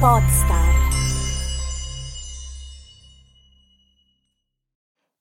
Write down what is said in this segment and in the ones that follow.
Podstar.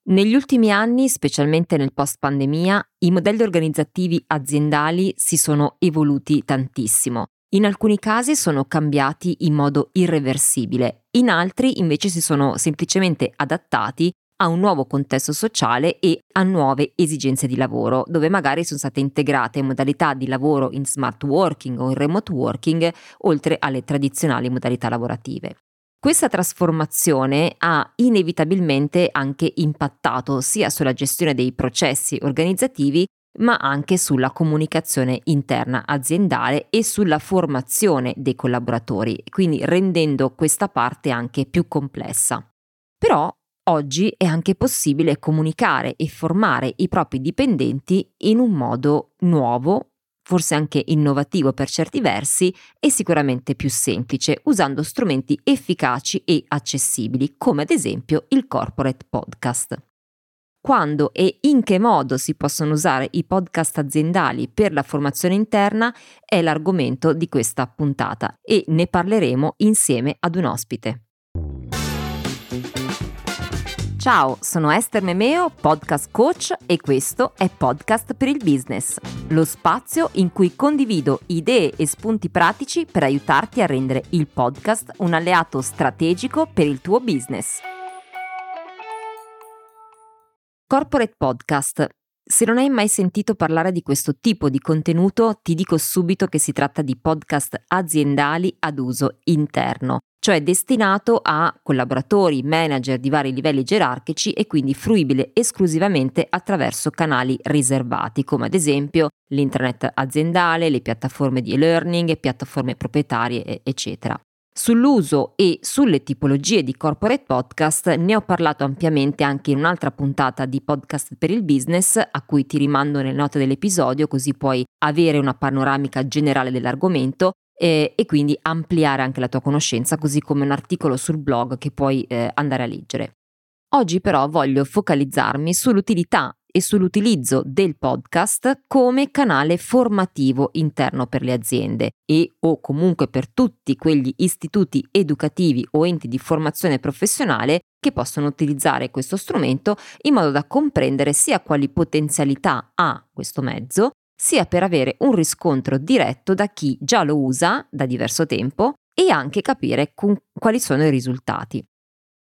Negli ultimi anni, specialmente nel post-pandemia, i modelli organizzativi aziendali si sono evoluti tantissimo. In alcuni casi sono cambiati in modo irreversibile, in altri invece si sono semplicemente adattati a un nuovo contesto sociale e a nuove esigenze di lavoro, dove magari sono state integrate modalità di lavoro in smart working o in remote working, oltre alle tradizionali modalità lavorative. Questa trasformazione ha inevitabilmente anche impattato sia sulla gestione dei processi organizzativi, ma anche sulla comunicazione interna aziendale e sulla formazione dei collaboratori, quindi rendendo questa parte anche più complessa. Però oggi è anche possibile comunicare e formare i propri dipendenti in un modo nuovo, forse anche innovativo per certi versi e sicuramente più semplice, usando strumenti efficaci e accessibili, come ad esempio il corporate podcast. Quando e in che modo si possono usare i podcast aziendali per la formazione interna è l'argomento di questa puntata e ne parleremo insieme ad un ospite. Ciao, sono Esther Memeo, podcast coach e questo è Podcast per il Business, lo spazio in cui condivido idee e spunti pratici per aiutarti a rendere il podcast un alleato strategico per il tuo business. Corporate Podcast. Se non hai mai sentito parlare di questo tipo di contenuto, ti dico subito che si tratta di podcast aziendali ad uso interno cioè destinato a collaboratori, manager di vari livelli gerarchici e quindi fruibile esclusivamente attraverso canali riservati, come ad esempio l'internet aziendale, le piattaforme di e-learning, piattaforme proprietarie, eccetera. Sull'uso e sulle tipologie di corporate podcast ne ho parlato ampiamente anche in un'altra puntata di podcast per il business a cui ti rimando nelle note dell'episodio così puoi avere una panoramica generale dell'argomento e, e, quindi ampliare anche la tua conoscenza, così come un articolo sul blog che puoi eh, andare a leggere. Oggi però voglio focalizzarmi sull'utilità e sull'utilizzo del podcast come canale formativo interno per le aziende e o comunque per tutti quegli istituti educativi o enti di formazione professionale che possono utilizzare questo strumento in modo da comprendere sia quali potenzialità ha questo mezzo, sia per avere un riscontro diretto da chi già lo usa da diverso tempo e anche capire quali sono i risultati.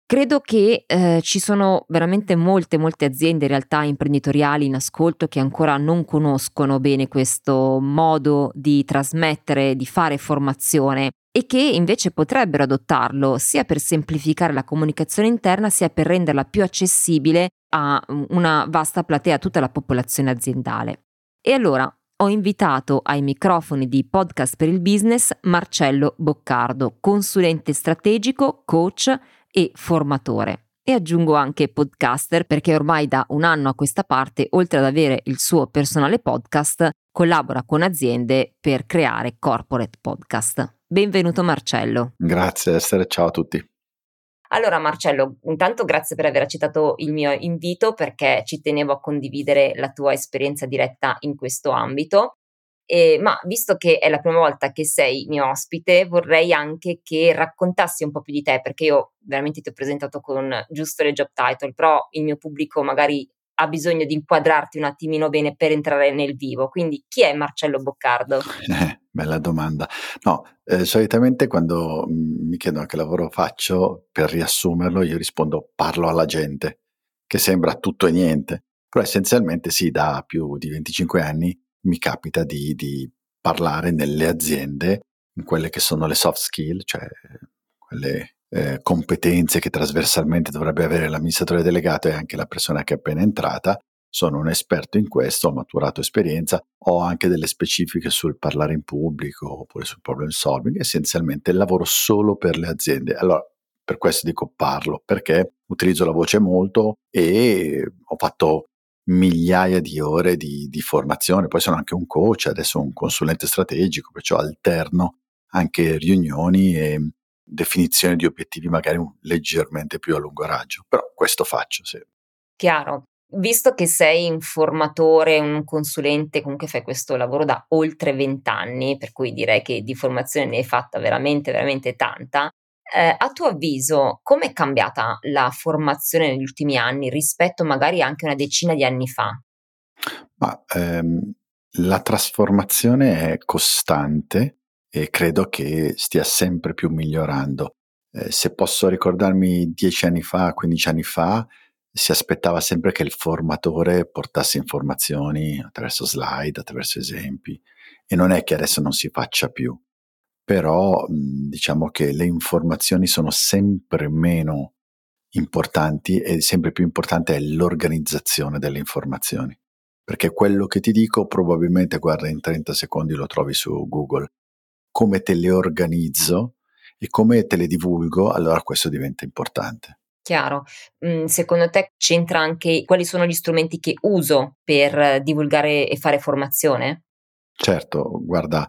Credo che eh, ci sono veramente molte, molte aziende in realtà imprenditoriali in ascolto che ancora non conoscono bene questo modo di trasmettere, di fare formazione e che invece potrebbero adottarlo sia per semplificare la comunicazione interna sia per renderla più accessibile a una vasta platea, a tutta la popolazione aziendale. E allora ho invitato ai microfoni di Podcast per il Business Marcello Boccardo, consulente strategico, coach e formatore. E aggiungo anche podcaster perché ormai da un anno a questa parte, oltre ad avere il suo personale podcast, collabora con aziende per creare corporate podcast. Benvenuto Marcello. Grazie essere, ciao a tutti. Allora Marcello, intanto grazie per aver accettato il mio invito perché ci tenevo a condividere la tua esperienza diretta in questo ambito. Eh, ma visto che è la prima volta che sei mio ospite, vorrei anche che raccontassi un po' più di te, perché io veramente ti ho presentato con giusto le job title, però il mio pubblico magari ha bisogno di inquadrarti un attimino bene per entrare nel vivo. Quindi chi è Marcello Boccardo? Eh, bella domanda. No, eh, solitamente quando mi chiedono che lavoro faccio, per riassumerlo, io rispondo parlo alla gente, che sembra tutto e niente. Però essenzialmente sì, da più di 25 anni mi capita di, di parlare nelle aziende, in quelle che sono le soft skill, cioè quelle eh, competenze che trasversalmente dovrebbe avere l'amministratore delegato e anche la persona che è appena entrata. Sono un esperto in questo, ho maturato esperienza, ho anche delle specifiche sul parlare in pubblico oppure sul problem solving, essenzialmente lavoro solo per le aziende. Allora, per questo dico parlo, perché utilizzo la voce molto e ho fatto migliaia di ore di, di formazione, poi sono anche un coach, adesso un consulente strategico, perciò alterno anche riunioni e definizione di obiettivi magari leggermente più a lungo raggio, però questo faccio, sì. Chiaro. Visto che sei un formatore, un consulente, comunque fai questo lavoro da oltre vent'anni, per cui direi che di formazione ne hai fatta veramente, veramente tanta, eh, a tuo avviso, come è cambiata la formazione negli ultimi anni rispetto magari anche una decina di anni fa? Ma, ehm, la trasformazione è costante e credo che stia sempre più migliorando. Eh, se posso ricordarmi dieci anni fa, 15 anni fa, si aspettava sempre che il formatore portasse informazioni attraverso slide, attraverso esempi e non è che adesso non si faccia più però diciamo che le informazioni sono sempre meno importanti e sempre più importante è l'organizzazione delle informazioni. Perché quello che ti dico probabilmente, guarda, in 30 secondi lo trovi su Google. Come te le organizzo e come te le divulgo, allora questo diventa importante. Chiaro. Mm, secondo te c'entra anche quali sono gli strumenti che uso per divulgare e fare formazione? Certo, guarda,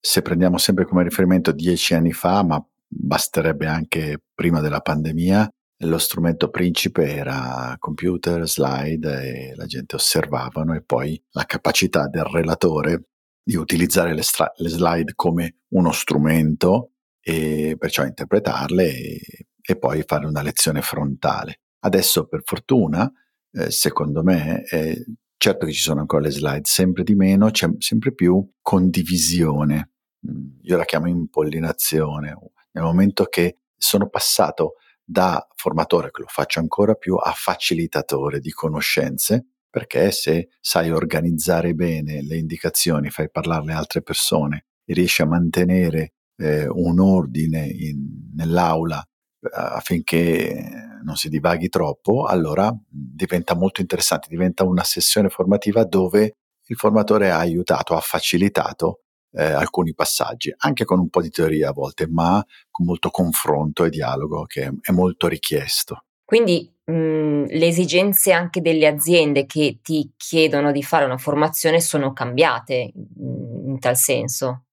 se prendiamo sempre come riferimento dieci anni fa, ma basterebbe anche prima della pandemia, lo strumento principe era computer, slide e la gente osservavano e poi la capacità del relatore di utilizzare le, stra- le slide come uno strumento e perciò interpretarle e, e, poi fare una lezione frontale. Adesso per fortuna, eh, secondo me, eh, Certo che ci sono ancora le slide, sempre di meno, c'è sempre più condivisione. Mm, io la chiamo impollinazione. Nel momento che sono passato da formatore, che lo faccio ancora più, a facilitatore di conoscenze, perché se sai organizzare bene le indicazioni, fai parlare altre persone e riesci a mantenere eh, un ordine in, nell'aula eh, affinché non si divaghi troppo, allora diventa molto interessante, diventa una sessione formativa dove il formatore ha aiutato, ha facilitato eh, alcuni passaggi, anche con un po' di teoria a volte, ma con molto confronto e dialogo che è molto richiesto. Quindi mh, le esigenze anche delle aziende che ti chiedono di fare una formazione sono cambiate mh, in tal senso?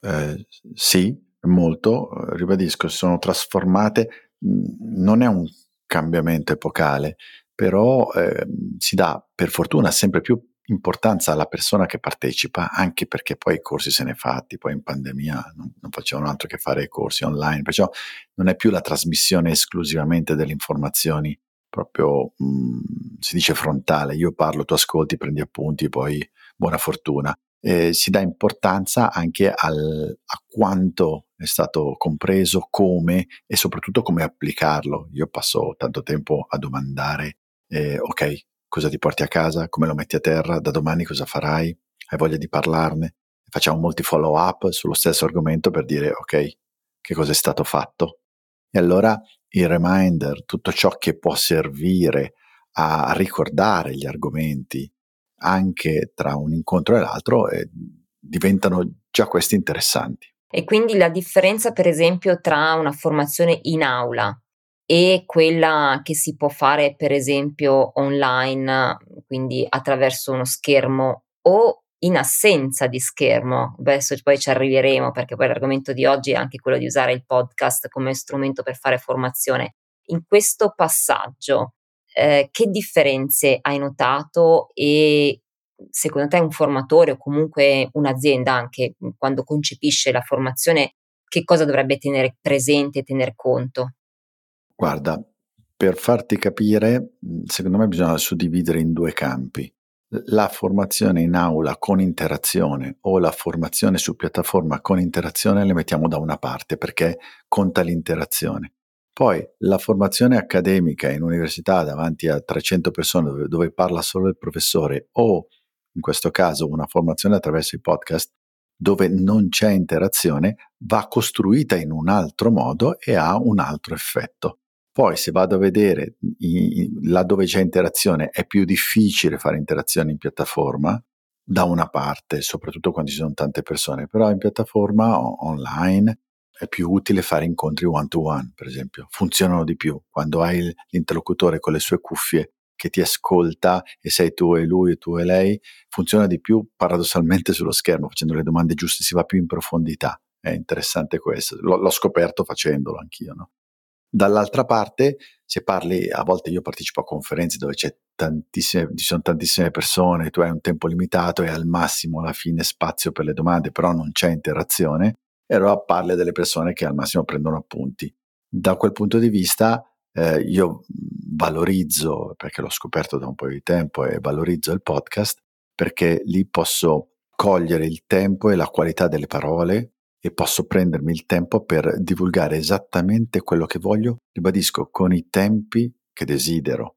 Eh, sì, molto, ribadisco, sono trasformate non è un cambiamento epocale, però eh, si dà per fortuna sempre più importanza alla persona che partecipa, anche perché poi i corsi se ne fatti, poi in pandemia non, non facevano altro che fare corsi online, perciò non è più la trasmissione esclusivamente delle informazioni proprio mh, si dice frontale, io parlo, tu ascolti, prendi appunti, poi buona fortuna. Eh, si dà importanza anche al, a quanto è stato compreso, come e soprattutto come applicarlo. Io passo tanto tempo a domandare, eh, ok, cosa ti porti a casa, come lo metti a terra, da domani cosa farai, hai voglia di parlarne. Facciamo molti follow up sullo stesso argomento per dire, ok, che cosa è stato fatto. E allora il reminder, tutto ciò che può servire a ricordare gli argomenti, anche tra un incontro e l'altro eh, diventano già questi interessanti. E quindi la differenza, per esempio, tra una formazione in aula e quella che si può fare, per esempio, online, quindi attraverso uno schermo o in assenza di schermo. Adesso poi ci arriveremo perché poi l'argomento di oggi è anche quello di usare il podcast come strumento per fare formazione. In questo passaggio eh, che differenze hai notato e secondo te un formatore o comunque un'azienda anche mhmm, quando concepisce la formazione che cosa dovrebbe tenere presente e tener conto? Guarda, per farti capire, mhmm, secondo me bisogna suddividere in due campi. La formazione in aula con interazione o la formazione su piattaforma con interazione le mettiamo da una parte perché conta l'interazione. Poi la formazione accademica in università davanti a 300 persone dove, dove parla solo il professore o in questo caso una formazione attraverso i podcast dove non c'è interazione va costruita in un altro modo e ha un altro effetto. Poi se vado a vedere là dove c'è interazione è più difficile fare interazione in piattaforma da una parte, soprattutto quando ci sono tante persone, però in piattaforma online è più utile fare incontri one to one, per esempio, funzionano di più quando hai l'interlocutore con le sue cuffie che ti ascolta e sei tu e lui e tu e lei, funziona di più paradossalmente sullo schermo, facendo le domande giuste si va più in profondità. È interessante questo, l'ho, l'ho scoperto facendolo anch'io. No? Dall'altra parte, se parli, a volte io partecipo a conferenze dove ci sono tantissime persone, tu hai un tempo limitato e al massimo alla fine spazio per le domande, però non c'è interazione, e allora parli delle persone che al massimo prendono appunti. Da quel punto di vista eh, io valorizzo, perché l'ho scoperto da un po' di tempo e valorizzo il podcast, perché lì posso cogliere il tempo e la qualità delle parole e posso prendermi il tempo per divulgare esattamente quello che voglio, ribadisco, con i tempi che desidero,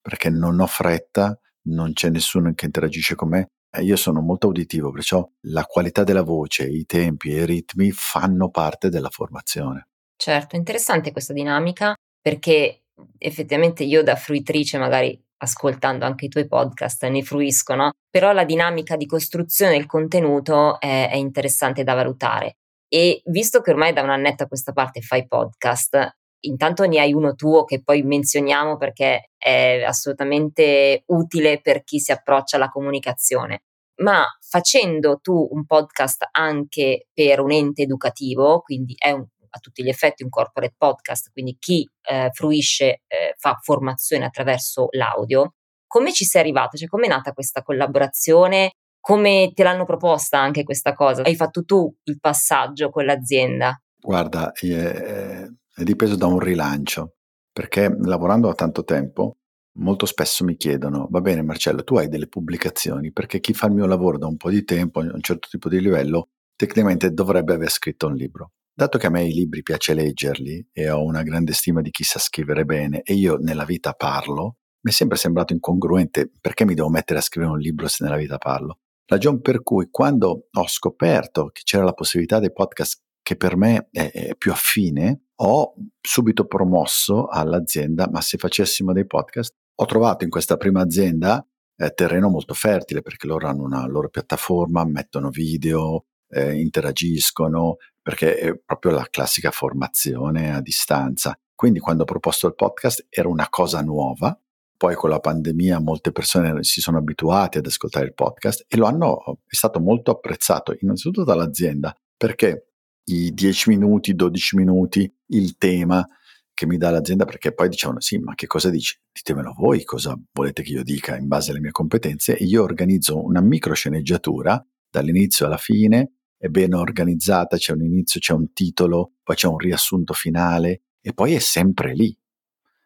perché non ho fretta, non c'è nessuno che interagisce con me. Io sono molto uditivo, perciò la qualità della voce, i tempi e i ritmi fanno parte della formazione. Certo, interessante questa dinamica perché effettivamente io da fruitrice magari ascoltando anche i tuoi podcast ne fruisco, no? Però la dinamica di costruzione del contenuto è, è interessante da valutare. E visto che ormai da un annetto a questa parte fai podcast, intanto ne hai uno tuo che poi menzioniamo perché è assolutamente utile per chi si approccia alla comunicazione. Ma facendo tu un podcast anche per un ente educativo, quindi è un, a tutti gli effetti un corporate podcast, quindi chi eh, fruisce eh, fa formazione attraverso l'audio, come ci sei arrivato? Cioè, come è nata questa collaborazione? Come te l'hanno proposta anche questa cosa? Hai fatto tu il passaggio con l'azienda? Guarda, è, è dipeso da un rilancio, perché lavorando da tanto tempo, molto spesso mi chiedono, va bene Marcello, tu hai delle pubblicazioni, perché chi fa il mio lavoro da un po' di tempo, a un certo tipo di livello, tecnicamente dovrebbe aver scritto un libro. Dato che a me i libri piace leggerli e ho una grande stima di chi sa scrivere bene e io nella vita parlo, mi è sempre sembrato incongruente perché mi devo mettere a scrivere un libro se nella vita parlo. Ragione per cui quando ho scoperto che c'era la possibilità dei podcast che per me è, più affine, ho subito promosso all'azienda, ma se facessimo dei podcast, ho trovato in questa prima azienda eh, terreno molto fertile perché loro hanno una loro piattaforma, mettono video, eh, interagiscono, perché è proprio la classica formazione a distanza. Quindi quando ho proposto il podcast era una cosa nuova, poi con la pandemia molte persone si sono abituate ad ascoltare il podcast e lo hanno, è stato molto apprezzato innanzitutto dall'azienda perché i 10 minuti, 12 minuti, il tema che mi dà l'azienda perché poi dicevano sì ma che cosa dici? Ditemelo voi cosa volete che io dica in base alle mie competenze e io organizzo una microsceneggiatura dall'inizio alla fine è ben organizzata, c'è un inizio, c'è un titolo, poi c'è un riassunto finale e poi è sempre lì.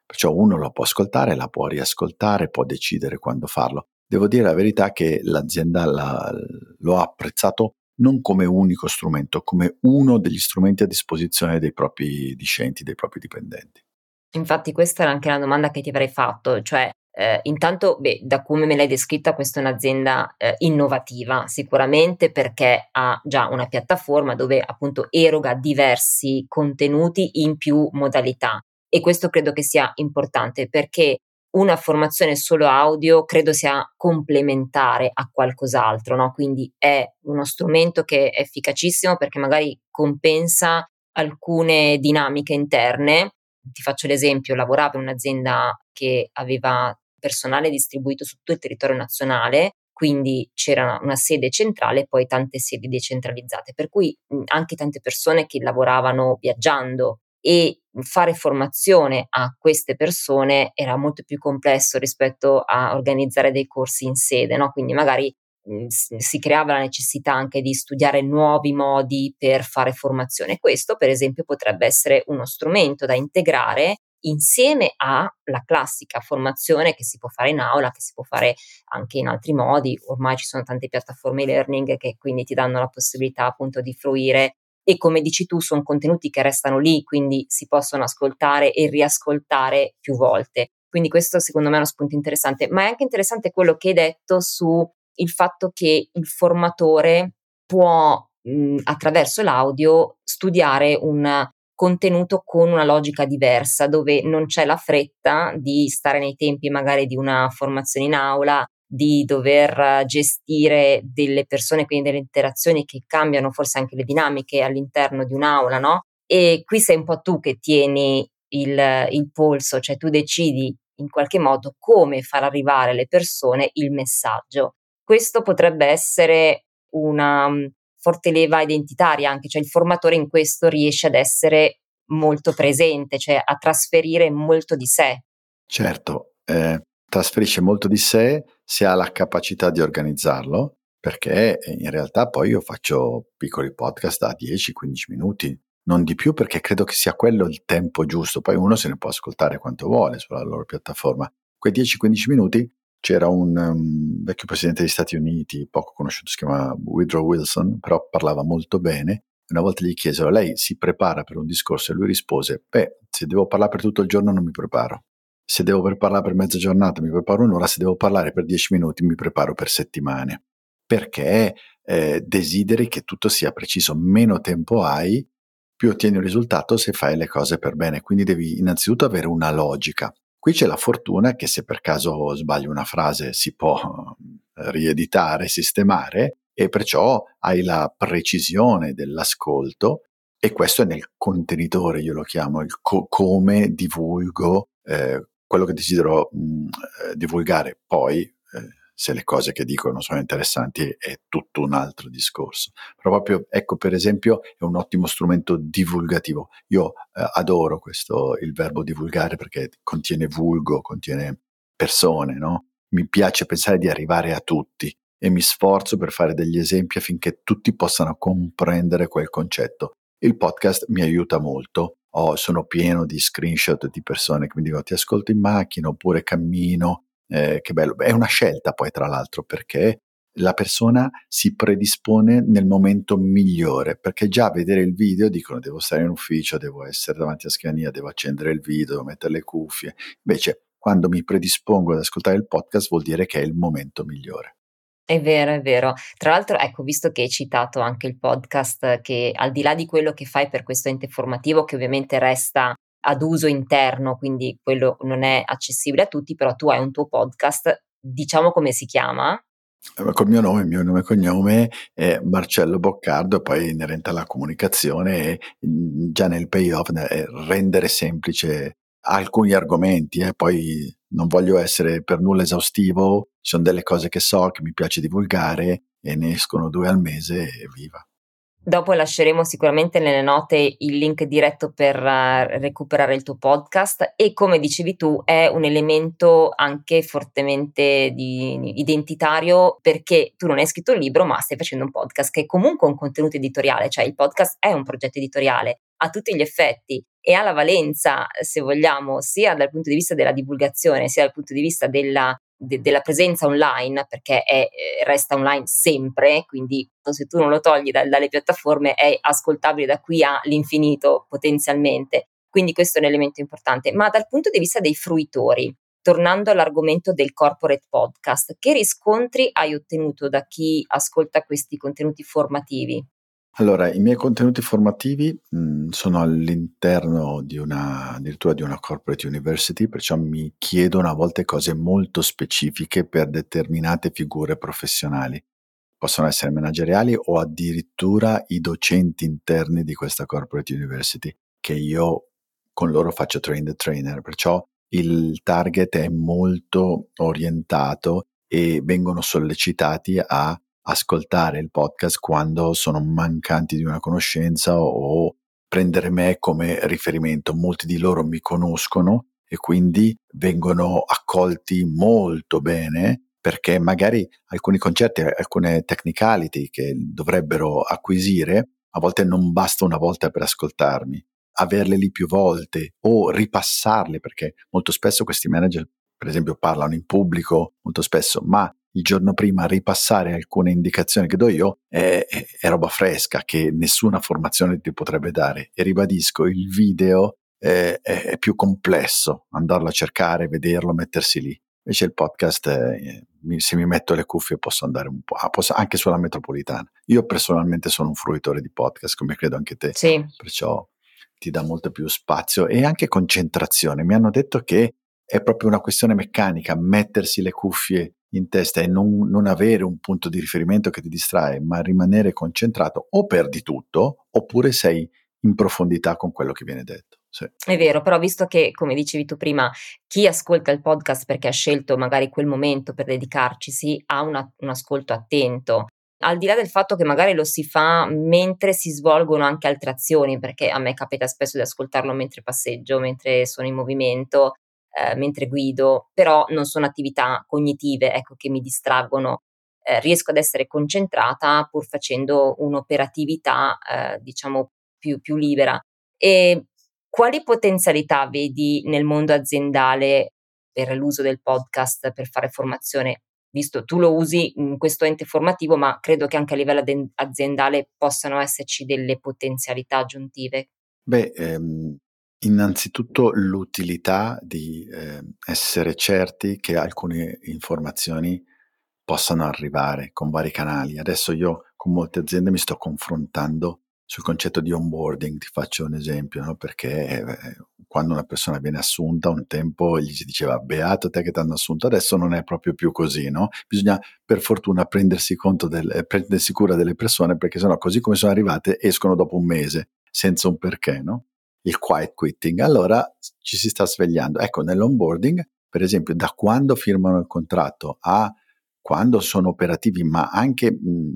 Perciò uno lo può ascoltare, la può riascoltare, può decidere quando farlo. Devo dire la verità che l'azienda la, lo ha apprezzato non come unico strumento, come uno degli strumenti a disposizione dei propri discenti, dei propri dipendenti. Infatti questa era anche la domanda che ti avrei fatto, cioè eh, intanto, beh, da come me l'hai descritta, questa è un'azienda eh, innovativa, sicuramente perché ha già una piattaforma dove appunto eroga diversi contenuti in più modalità. E questo credo che sia importante perché una formazione solo audio credo sia complementare a qualcos'altro, no? Quindi è uno strumento che è efficacissimo perché magari compensa alcune dinamiche interne. Ti faccio l'esempio, lavoravo in un'azienda che aveva personale distribuito su tutto il territorio nazionale, quindi c'era una sede centrale e poi tante sedi decentralizzate, per cui anche tante persone che lavoravano viaggiando e fare formazione a queste persone era molto più complesso rispetto a organizzare dei corsi in sede, no? quindi magari si creava la necessità anche di studiare nuovi modi per fare formazione. Questo, per esempio, potrebbe essere uno strumento da integrare insieme alla classica formazione che si può fare in aula, che si può fare anche in altri modi. Ormai ci sono tante piattaforme e-learning che quindi ti danno la possibilità appunto di fruire e come dici tu sono contenuti che restano lì, quindi si possono ascoltare e riascoltare più volte. Quindi questo secondo me è uno spunto interessante, ma è anche interessante quello che hai detto su il fatto che il formatore può mh, attraverso l'audio studiare un contenuto con una logica diversa, dove non c'è la fretta di stare nei tempi magari di una formazione in aula, di dover gestire delle persone, quindi delle interazioni che cambiano forse anche le dinamiche all'interno di un'aula, no? E qui sei un po' tu che tieni il, il polso, cioè tu decidi in qualche modo come far arrivare alle persone il messaggio. Questo potrebbe essere una forte leva identitaria anche, cioè il formatore in questo riesce ad essere molto presente, cioè a trasferire molto di sé. Certo, eh, trasferisce molto di sé se ha la capacità di organizzarlo, perché in realtà poi io faccio piccoli podcast da 10-15 minuti, non di più perché credo che sia quello il tempo giusto, poi uno se ne può ascoltare quanto vuole sulla loro piattaforma. Quei 10-15 minuti c'era un um, vecchio presidente degli Stati Uniti, poco conosciuto, si chiama Woodrow Wilson, però parlava molto bene. Una volta gli chiesero, lei si prepara per un discorso? E lui rispose, beh, se devo parlare per tutto il giorno non mi preparo. Se devo parlare per mezza giornata mi preparo un'ora, se devo parlare per dieci minuti mi preparo per settimane. Perché eh, desideri che tutto sia preciso. Meno tempo hai, più ottieni un risultato se fai le cose per bene. Quindi devi innanzitutto avere una logica. Qui c'è la fortuna che se per caso sbagli una frase si può eh, rieditare, sistemare e perciò hai la precisione dell'ascolto e questo è nel contenitore, io lo chiamo il co- come divulgo eh, quello che desidero mh, eh, divulgare. Poi se le cose che dico non sono interessanti è tutto un altro discorso. Proprio, ecco, per esempio, è un ottimo strumento divulgativo. Io eh, adoro questo, il verbo divulgare perché contiene vulgo, contiene persone, no? Mi piace pensare di arrivare a tutti e mi sforzo per fare degli esempi affinché tutti possano comprendere quel concetto. Il podcast mi aiuta molto. Oh, sono pieno di screenshot di persone che mi dicono ti ascolto in macchina oppure cammino eh, che bello. È una scelta poi tra l'altro perché la persona si predispone nel momento migliore, perché già a vedere il video dicono devo stare in ufficio, devo essere davanti a scrivania, devo accendere il video, devo mettere le cuffie. Invece quando mi predispongo ad ascoltare il podcast vuol dire che è il momento migliore. È vero, è vero. Tra l'altro, ecco, visto che hai citato anche il podcast, che al di là di quello che fai per questo ente formativo, che ovviamente resta ad uso interno, quindi quello non è accessibile a tutti, però tu hai un tuo podcast, diciamo come si chiama? Eh, col mio nome, il mio nome e cognome è Marcello Boccardo, poi inerente alla comunicazione e mm, già nel payoff rendere semplice alcuni argomenti, eh, poi non voglio essere per nulla esaustivo, ci sono delle cose che so, che mi piace divulgare e ne escono due al mese e viva. Dopo lasceremo sicuramente nelle note il link diretto per uh, recuperare il tuo podcast e come dicevi tu è un elemento anche fortemente di, identitario perché tu non hai scritto un libro ma stai facendo un podcast che è comunque un contenuto editoriale, cioè il podcast è un progetto editoriale a tutti gli effetti e ha la valenza, se vogliamo, sia dal punto di vista della divulgazione sia dal punto di vista della de- della presenza online, perché è, eh, resta online sempre, quindi se tu non lo togli da- dalle piattaforme è ascoltabile da qui all'infinito potenzialmente. Quindi questo è un elemento importante. Ma dal punto di vista dei fruitori, tornando all'argomento del corporate podcast, che riscontri hai ottenuto da chi ascolta questi contenuti formativi? Allora, i miei contenuti formativi mh, mhmm, sono all'interno di una, addirittura di una corporate university, perciò mi chiedono a volte cose molto specifiche per determinate figure professionali. Possono essere manageriali o addirittura i docenti interni di questa corporate university, che io con loro faccio train the trainer, perciò il target è molto orientato e vengono sollecitati a ascoltare il podcast quando sono mancanti di una conoscenza o prendere me come riferimento. Molti di loro mi conoscono e quindi vengono accolti molto bene perché magari alcuni concetti, alcune technicality che dovrebbero acquisire, a volte non basta una volta per ascoltarmi. Averle lì più volte o ripassarle, perché molto spesso questi manager, per esempio, parlano in pubblico molto spesso, ma il giorno prima ripassare alcune indicazioni che do io è, è, è, roba fresca che nessuna formazione ti potrebbe dare. E ribadisco, il video è, è più complesso, andarlo a cercare, vederlo, mettersi lì. Invece il podcast, eh, se mi metto le cuffie posso andare un po', ah, posso, anche sulla metropolitana. Io personalmente sono un fruitore di podcast, come credo anche te. Sì. Perciò ti dà molto più spazio e anche concentrazione. Mi hanno detto che è proprio una questione meccanica, mettersi le cuffie in testa e non, non, avere un punto di riferimento che ti distrae, ma rimanere concentrato o perdi tutto oppure sei in profondità con quello che viene detto. Sì. È vero, però visto che, come dicevi tu prima, chi ascolta il podcast perché ha scelto magari quel momento per dedicarci, ha una, un ascolto attento. Al di là del fatto che magari lo si fa mentre si svolgono anche altre azioni, perché a me capita spesso di ascoltarlo mentre passeggio, mentre sono in movimento, eh, mentre guido, però non sono attività cognitive ecco, che mi distraggono. Eh, riesco ad essere concentrata pur facendo un'operatività eh, diciamo più, più libera. E quali potenzialità vedi nel mondo aziendale per l'uso del podcast per fare formazione? Visto tu lo usi in questo ente formativo, ma credo che anche a livello aziendale possano esserci delle potenzialità aggiuntive. Beh, ehm, innanzitutto l'utilità di eh, essere certi che alcune informazioni possano arrivare con vari canali. Adesso io con molte aziende mi sto confrontando sul concetto di onboarding, ti faccio un esempio, no? perché eh, quando una persona viene assunta un tempo gli si diceva beato te che ti hanno assunto, adesso non è proprio più così, no? Bisogna per fortuna prendersi, del, eh, prendersi cura delle persone perché sennò così come sono arrivate escono dopo un mese senza un perché, no? Il quiet quitting. Allora ci si sta svegliando. Ecco, nell'onboarding, per esempio, da quando firmano il contratto a quando sono operativi, ma anche mh,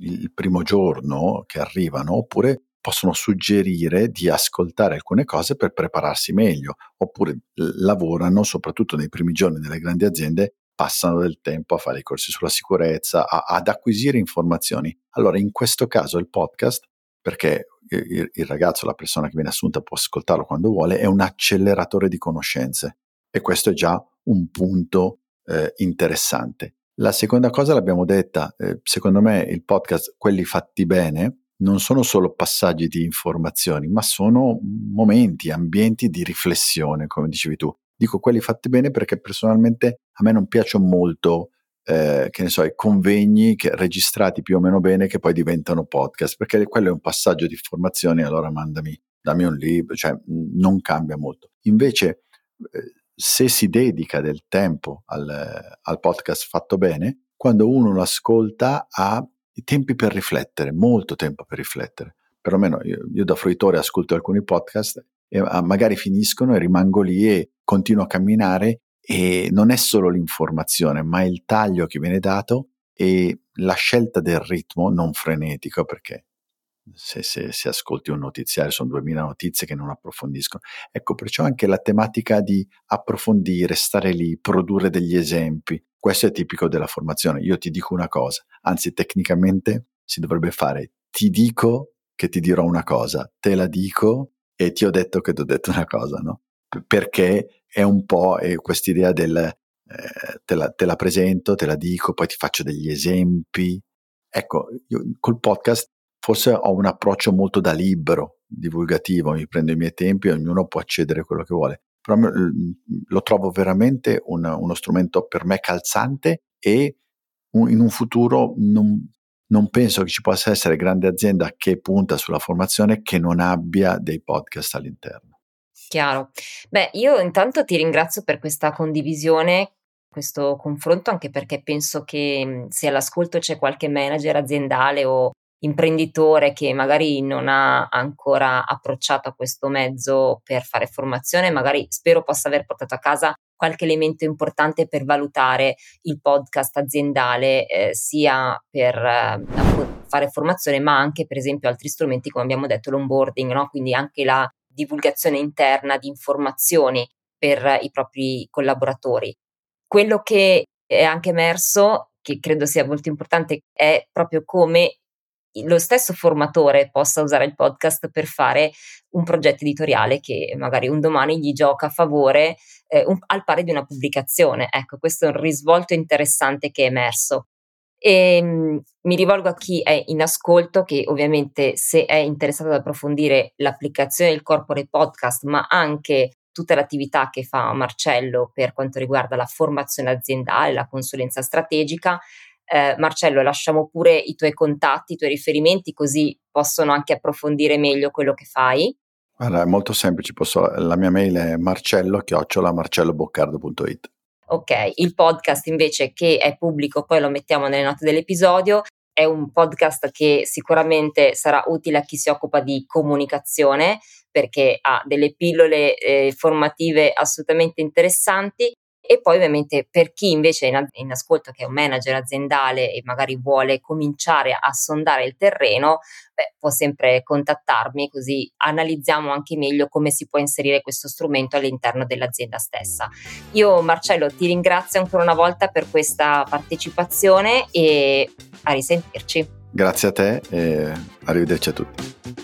il primo giorno che arrivano, oppure possono suggerire di ascoltare alcune cose per prepararsi meglio, oppure lavorano, soprattutto nei primi giorni delle grandi aziende, passano del tempo a fare i corsi sulla sicurezza, a, ad acquisire informazioni. Allora, in questo caso il podcast, perché il, il ragazzo, la persona che viene assunta può ascoltarlo quando vuole, è un acceleratore di conoscenze e questo è già un punto eh, interessante. La seconda cosa l'abbiamo detta, eh, secondo me il podcast, quelli fatti bene, non sono solo passaggi di informazioni, ma sono momenti, ambienti di riflessione, come dicevi tu. Dico quelli fatti bene perché personalmente a me non piacciono molto, eh, che ne so, i convegni che, registrati più o meno bene che poi diventano podcast, perché quello è un passaggio di informazioni, allora mandami, dammi un libro, cioè non cambia molto. Invece, eh, se si dedica del tempo al, al podcast fatto bene, quando uno lo ascolta ha i tempi per riflettere, molto tempo per riflettere. Perlomeno io, io da fruitore ascolto alcuni podcast e ah, magari finiscono e rimango lì e continuo a camminare e non è solo l'informazione, ma il taglio che viene dato e la scelta del ritmo non frenetico, perché se, se, se, ascolti un notiziario sono 2000 notizie che non approfondiscono. Ecco, perciò anche la tematica di approfondire, stare lì, produrre degli esempi, questo è tipico della formazione. Io ti dico una cosa, anzi tecnicamente si dovrebbe fare ti dico che ti dirò una cosa, te la dico e ti ho detto che ti ho detto una cosa, no? Perché è un po' questa idea del eh, te, la, te la presento, te la dico, poi ti faccio degli esempi. Ecco, io col podcast forse ho un approccio molto da libero, divulgativo, mi prendo i miei tempi ognuno può accedere a quello che vuole. Però lo trovo veramente un, uno strumento per me calzante e un, in un futuro non, non penso che ci possa essere grande azienda che punta sulla formazione che non abbia dei podcast all'interno. Chiaro. Beh, io intanto ti ringrazio per questa condivisione, questo confronto, anche perché penso che se all'ascolto c'è qualche manager aziendale o imprenditore che magari non ha ancora approcciato a questo mezzo per fare formazione, magari spero possa aver portato a casa qualche elemento importante per valutare il podcast aziendale, eh, sia per eh, fare formazione, ma anche per esempio altri strumenti, come abbiamo detto, l'onboarding, no? quindi anche la divulgazione interna di informazioni per i propri collaboratori. Quello che è anche emerso, che credo sia molto importante, è proprio come lo stesso formatore possa usare il podcast per fare un progetto editoriale che magari un domani gli gioca a favore eh, un, al pari di una pubblicazione. Ecco, questo è un risvolto interessante che è emerso. E, ehm, mi rivolgo a chi è in ascolto, che ovviamente se è interessato ad approfondire l'applicazione del corporate podcast, ma anche tutta l'attività che fa Marcello per quanto riguarda la formazione aziendale, la consulenza strategica, eh, Marcello, lasciamo pure i tuoi contatti, i tuoi riferimenti, così possono anche approfondire meglio quello che fai. Guarda, è molto semplice, posso, la mia mail è marcello-marcelloboccardo.it. Ok, il podcast invece che è pubblico, poi lo mettiamo nelle note dell'episodio, è un podcast che sicuramente sarà utile a chi si occupa di comunicazione perché ha delle pillole eh, formative assolutamente interessanti E poi ovviamente per chi invece è in, in, ascolto che è un manager aziendale e magari vuole cominciare a sondare il terreno, beh, può sempre contattarmi così analizziamo anche meglio come si può inserire questo strumento all'interno dell'azienda stessa. Io Marcello ti ringrazio ancora una volta per questa partecipazione e a risentirci. Grazie a te e arrivederci a tutti.